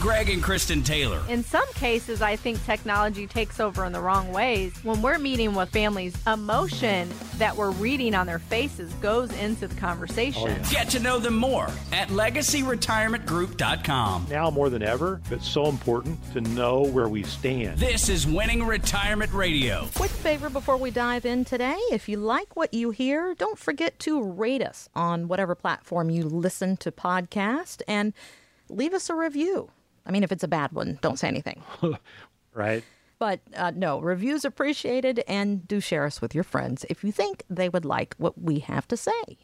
Greg and Kristin Taylor. In some cases, I think technology takes over in the wrong ways. When we're meeting with families, emotion that we're reading on their faces goes into the conversation. Oh, Get to know them more at legacyretirementgroup.com. Now more than ever, it's so important to know where we stand. This is Winning Retirement Radio. Quick favor before we dive in today. If you like what you hear, don't forget to rate us on whatever platform you listen to podcast and leave us a review. I mean, if it's a bad one, don't say anything. right? But uh, no, reviews appreciated, and do share us with your friends if you think they would like what we have to say.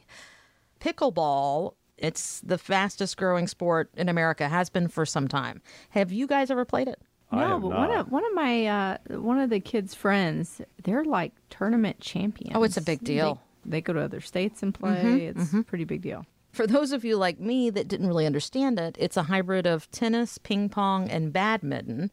Pickleball, it's the fastest growing sport in America, has been for some time. Have you guys ever played it? No, but one of one of my uh, one of the kids' friends, they're like tournament champions. Oh, it's a big deal. They, they go to other states and play. it's a pretty big deal. For those of you like me that didn't really understand it, it's a hybrid of tennis, ping pong, and badminton.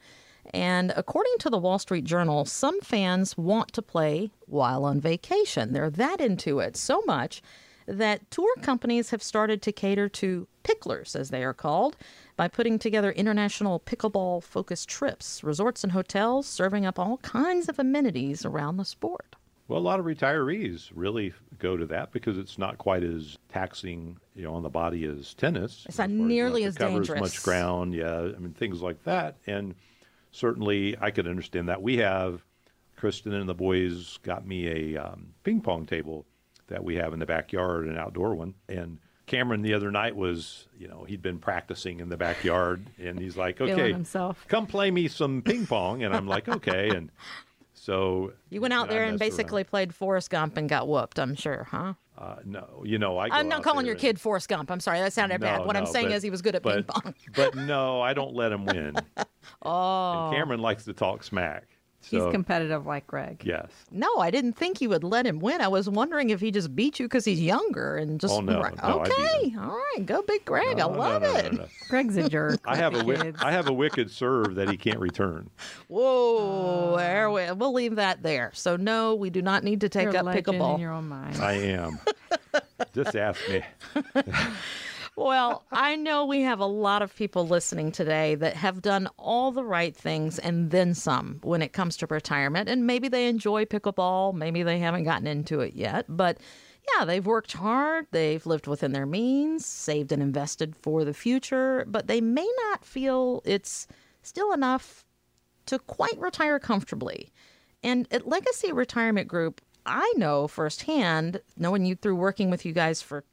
And according to the Wall Street Journal, some fans want to play while on vacation. They're that into it so much that tour companies have started to cater to picklers, as they are called, by putting together international pickleball focused trips, resorts and hotels serving up all kinds of amenities around the sport. Well, a lot of retirees really go to that because it's not quite as taxing, you know, on the body as tennis. It's not far you don't nearly as to cover dangerous. much ground, yeah. I mean, things like that, and certainly I could understand that. We have Kristin and the boys got me a um, ping pong table that we have in the backyard, an outdoor one, and. Cameron the other night was, you know, he'd been practicing in the backyard, and he's like, "Okay, come play me some ping pong," and I'm like, "Okay," and so You went out there and messed around. basically played Forrest Gump and got whooped, I'm sure, huh? Uh, no, you know, I. I'm not calling your and- kid Forrest Gump. I'm sorry, that sounded bad. No, What I'm saying but- is he was good at but, ping pong. but no, I don't let him win. oh. And Cameron likes to talk smack. He's competitive like Greg. yes. No, I didn't think you would let him win. I was wondering if he just beat you because he's younger and just. Oh, no, Right. no, okay, all right, go Big Greg. No, I love no, no, it. no. Greg's a jerk. I have a wi- I have a wicked serve that he can't return. Whoa, uh. there we, we'll leave that there. So no, we do not need to take You're a up pickleball. in your own mind. I am. Just ask me. Well, I know we have a lot of people listening today that have done all the right things and then some when it comes to retirement. And maybe they enjoy pickleball, maybe they haven't gotten into it yet. But yeah, they've worked hard, they've lived within their means, saved and invested for the future, but they may not feel it's still enough to quite retire comfortably. And at Legacy Retirement Group, I know firsthand, knowing you through working with you guys for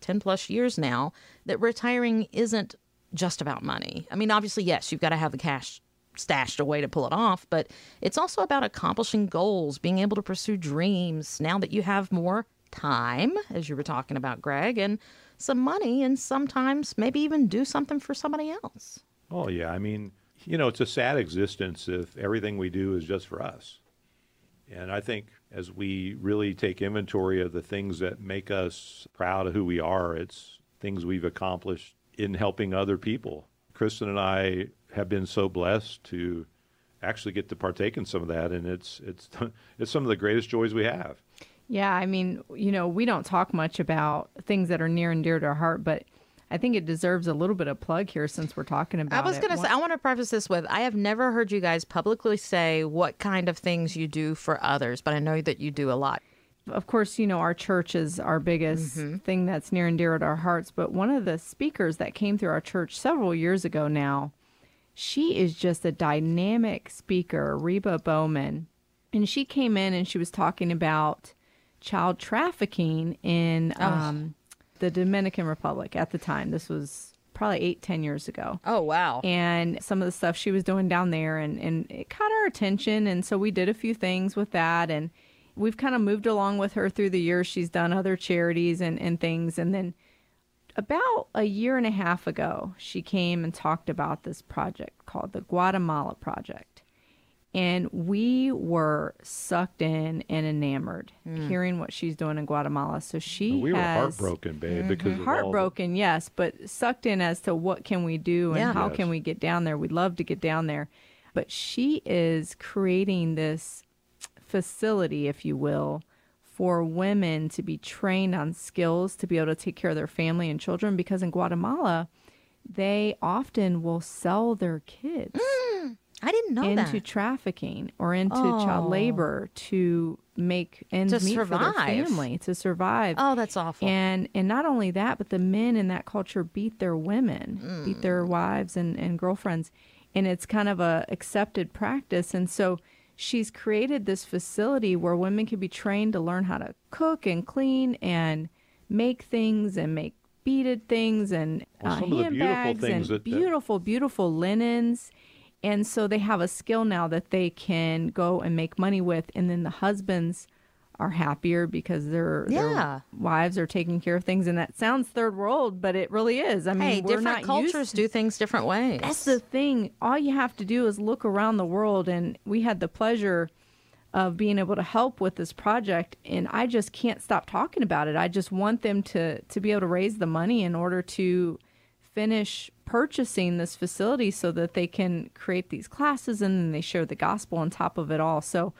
10 plus years now, that retiring isn't just about money. I mean, obviously, yes, you've got to have the cash stashed away to pull it off, but it's also about accomplishing goals, being able to pursue dreams now that you have more time, as you were talking about, Greg, and some money, and sometimes maybe even do something for somebody else. Oh yeah, I mean, you know, it's a sad existence if everything we do is just for us. And I think as we really take inventory of the things that make us proud of who we are, it's things we've accomplished in helping other people. Kristin and I have been so blessed to actually get to partake in some of that, and it's it's it's some of the greatest joys we have. Yeah, I mean, you know, we don't talk much about things that are near and dear to our heart, but I think it deserves a little bit of plug here since we're talking about I was going to say, I want to preface this with I have never heard you guys publicly say what kind of things you do for others, but I know that you do a lot. of course, you know, our church is our biggest thing that's near and dear to our hearts. But one of the speakers that came through our church several years ago now, she is just a dynamic speaker, Reba Bowman. And she came in and she was talking about child trafficking in um, the Dominican Republic at the time. This was probably eight, ten years ago Oh, wow. and some of the stuff she was doing down there and, and it caught our attention and so we did a few things with that and we've kind of moved along with her through the years she's done other charities and, and things and then about a year and a half ago she came and talked about this project called the guatemala project and we were sucked in and enamored hmm. hearing what she's doing in guatemala. So she we were heartbroken, babe, mm-hmm. because of all the- heartbroken yes but sucked in as to what can we do and Yeah. how Yes. can we get down there. We'd love to get down there. But she is creating this facility if you will for women to be trained on skills to be able to take care of their family and children because in guatemala they often will sell their kids mm. I didn't know into that. trafficking or into Oh. child labor to make ends To meet for their survive. family to survive. Oh, that's awful. And and not only that, but the men in that culture beat their women, beat their Mm. wives and, and girlfriends. And it's kind of a accepted practice. And so she's created this facility where women can be trained to learn how to cook and clean and make things and make beaded things and Well, uh, some of the beautiful handbags things and that- that- beautiful, beautiful linens. And so they have a skill now that they can go and make money with. And then the husbands are happier because their, Yeah. their wives are taking care of things. And that sounds third world, but it really is. I mean, hey, we're different not cultures used do things different ways. that's the thing. All you have to do is look around the world, and we had the pleasure of being able to help with this project. And I just can't stop talking about it. I just want them to to be able to raise the money in order to finish purchasing this facility so that they can create these classes and then they share the gospel on top of it all. So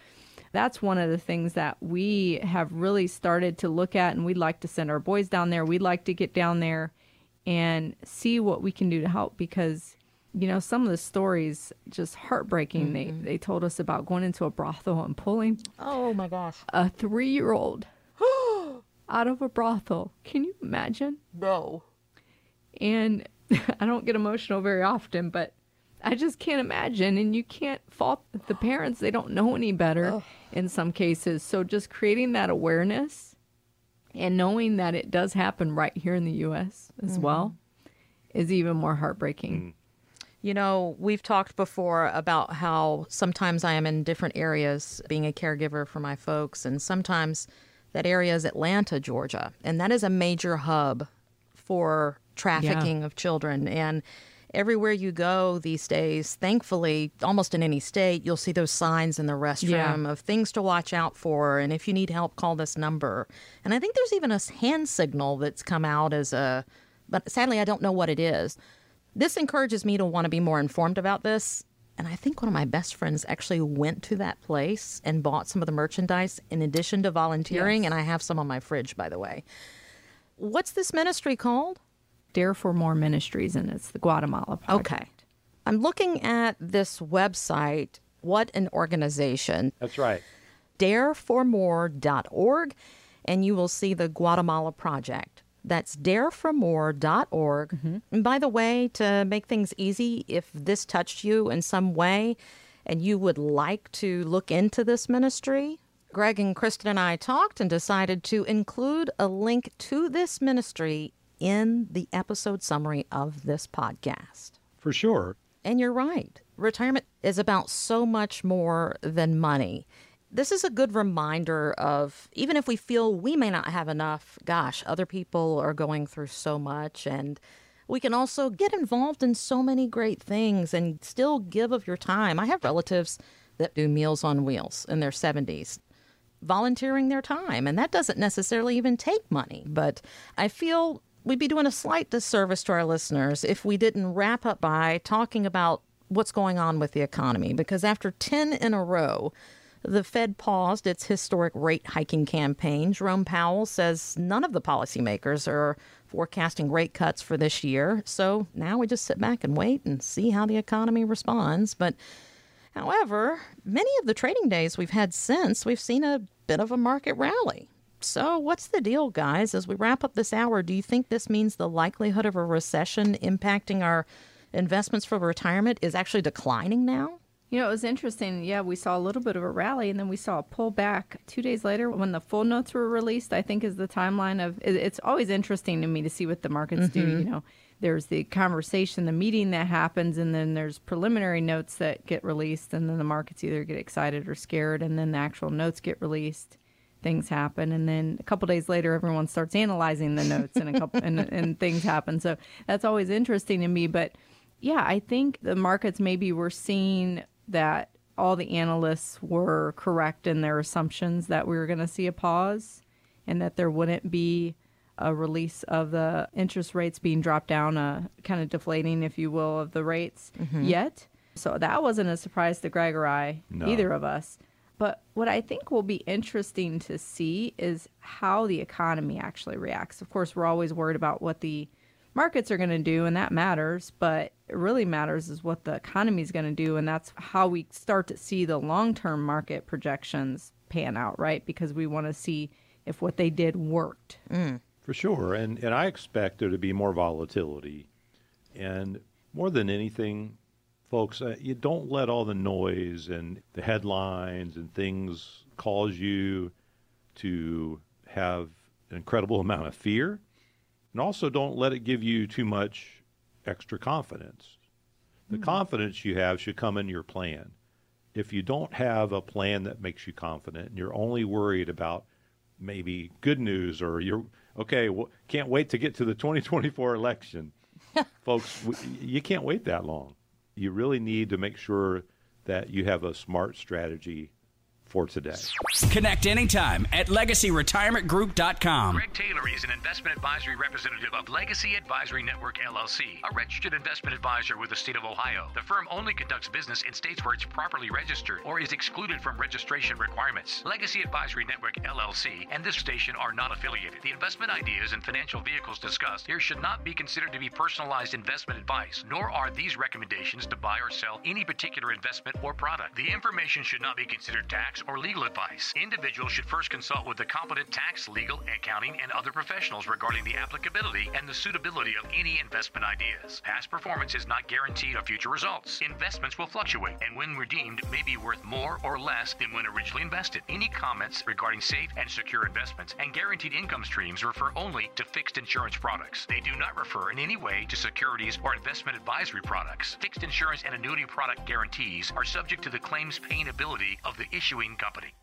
that's one of the things that we have really started to look at and we'd like to send our boys down there. We'd like to get down there and see what we can do to help because you know some of the stories just heartbreaking they mm-hmm. they told us about going into a brothel and pulling oh my gosh. a 3-year-old out of a brothel can you imagine No. And I don't get emotional very often, but I just can't imagine. And you can't fault the parents; they don't know any better in some cases. So just creating that awareness and knowing that it does happen right here in the U.S. as mm-hmm. well is even more heartbreaking. Mm. You know, we've talked before about how sometimes I am in different areas being a caregiver for my folks, and sometimes that area is Atlanta, Georgia. And that is a major hub for trafficking of children. And everywhere you go these days, thankfully, almost in any state, you'll see those signs in the restroom Yeah. of things to watch out for. And if you need help, call this number. And I think there's even a hand signal that's come out as a, but sadly, I don't know what it is. This encourages me to want to be more informed about this. And I think one of my best friends actually went to that place and bought some of the merchandise in addition to volunteering. Yes. And I have some on my fridge, by the way. What's this ministry called? Dare for More Ministries, and it's the Guatemala project. Okay. I'm looking at this website. What an organization. That's right. dareformore.org, and you will see the Guatemala Project. That's dareformore.org. Mm-hmm. And by the way, to make things easy, if this touched you in some way and you would like to look into this ministry, Greg and Kristin and I talked and decided to include a link to this ministry in the episode summary of this podcast. For sure. And you're right. Retirement is about so much more than money. This is a good reminder of even if we feel we may not have enough, gosh, other people are going through so much. And we can also get involved in so many great things and still give of your time. I have relatives that do Meals on Wheels in their 70s volunteering their time. And that doesn't necessarily even take money. But I feel we'd be doing a slight disservice to our listeners if we didn't wrap up by talking about what's going on with the economy. Because after 10 in a row, the Fed paused its historic rate hiking campaign. Jerome Powell says none of the policymakers are forecasting rate cuts for this year. So now we just sit back and wait and see how the economy responds. But However, many of the trading days we've had since, we've seen a bit of a market rally. So, what's the deal, guys? As we wrap up this hour, do you think this means the likelihood of a recession impacting our investments for retirement is actually declining now? You know, it was interesting. Yeah, we saw a little bit of a rally, and then we saw a pullback two days later when the full notes were released. I think is the timeline of. It's always interesting to me to see what the markets do. Mm-hmm. You know, there's the conversation, the meeting that happens, and then there's preliminary notes that get released, and then the markets either get excited or scared, and then the actual notes get released. Things happen, and then a couple days later, everyone starts analyzing the notes, and a couple and, and things happen. So that's always interesting to me. But yeah, I think the markets maybe were seeing that all the analysts were correct in their assumptions that we were going to see a pause and that there wouldn't be a release of the interest rates being dropped down, uh, kind of deflating, if you will, of the rates yet. So that wasn't a surprise to Greg or I, No. either of us. But what I think will be interesting to see is how the economy actually reacts. Of course, we're always worried about what the markets are going to do, and that matters. But it really matters is what the economy is going to do, and that's how we start to see the long term market projections pan out, right? Because we want to see if what they did worked. Mm. For sure. And, and I expect there to be more volatility. And more than anything, folks, uh, you don't let all the noise and the headlines and things cause you to have an incredible amount of fear. And also don't let it give you too much extra confidence. The mm. confidence you have should come in your plan. If you don't have a plan that makes you confident and you're only worried about maybe good news or you're okay, well, can't wait to get to the 2024 election. Folks, you can't wait that long. You really need to make sure that you have a smart strategy for today. Connect anytime at legacyretirementgroup.com. Greg Taylor is an investment advisory representative of Legacy Advisory Network LLC, a registered investment advisor with the state of Ohio. The firm only conducts business in states where it's properly registered or is excluded from registration requirements. Legacy Advisory Network LLC and this station are not affiliated. The investment ideas and financial vehicles discussed here should not be considered to be personalized investment advice, nor are these recommendations to buy or sell any particular investment or product. The information should not be considered or legal advice. Individuals should first consult with the competent tax, legal, accounting, and other professionals regarding the applicability and the suitability of any investment ideas. Past performance is not guaranteed of future results. Investments will fluctuate and when redeemed may be worth more or less than when originally invested. Any comments regarding safe and secure investments and guaranteed income streams refer only to fixed insurance products. They do not refer in any way to securities or investment advisory products. Fixed insurance and annuity product guarantees are subject to the claims paying ability of the issuing company.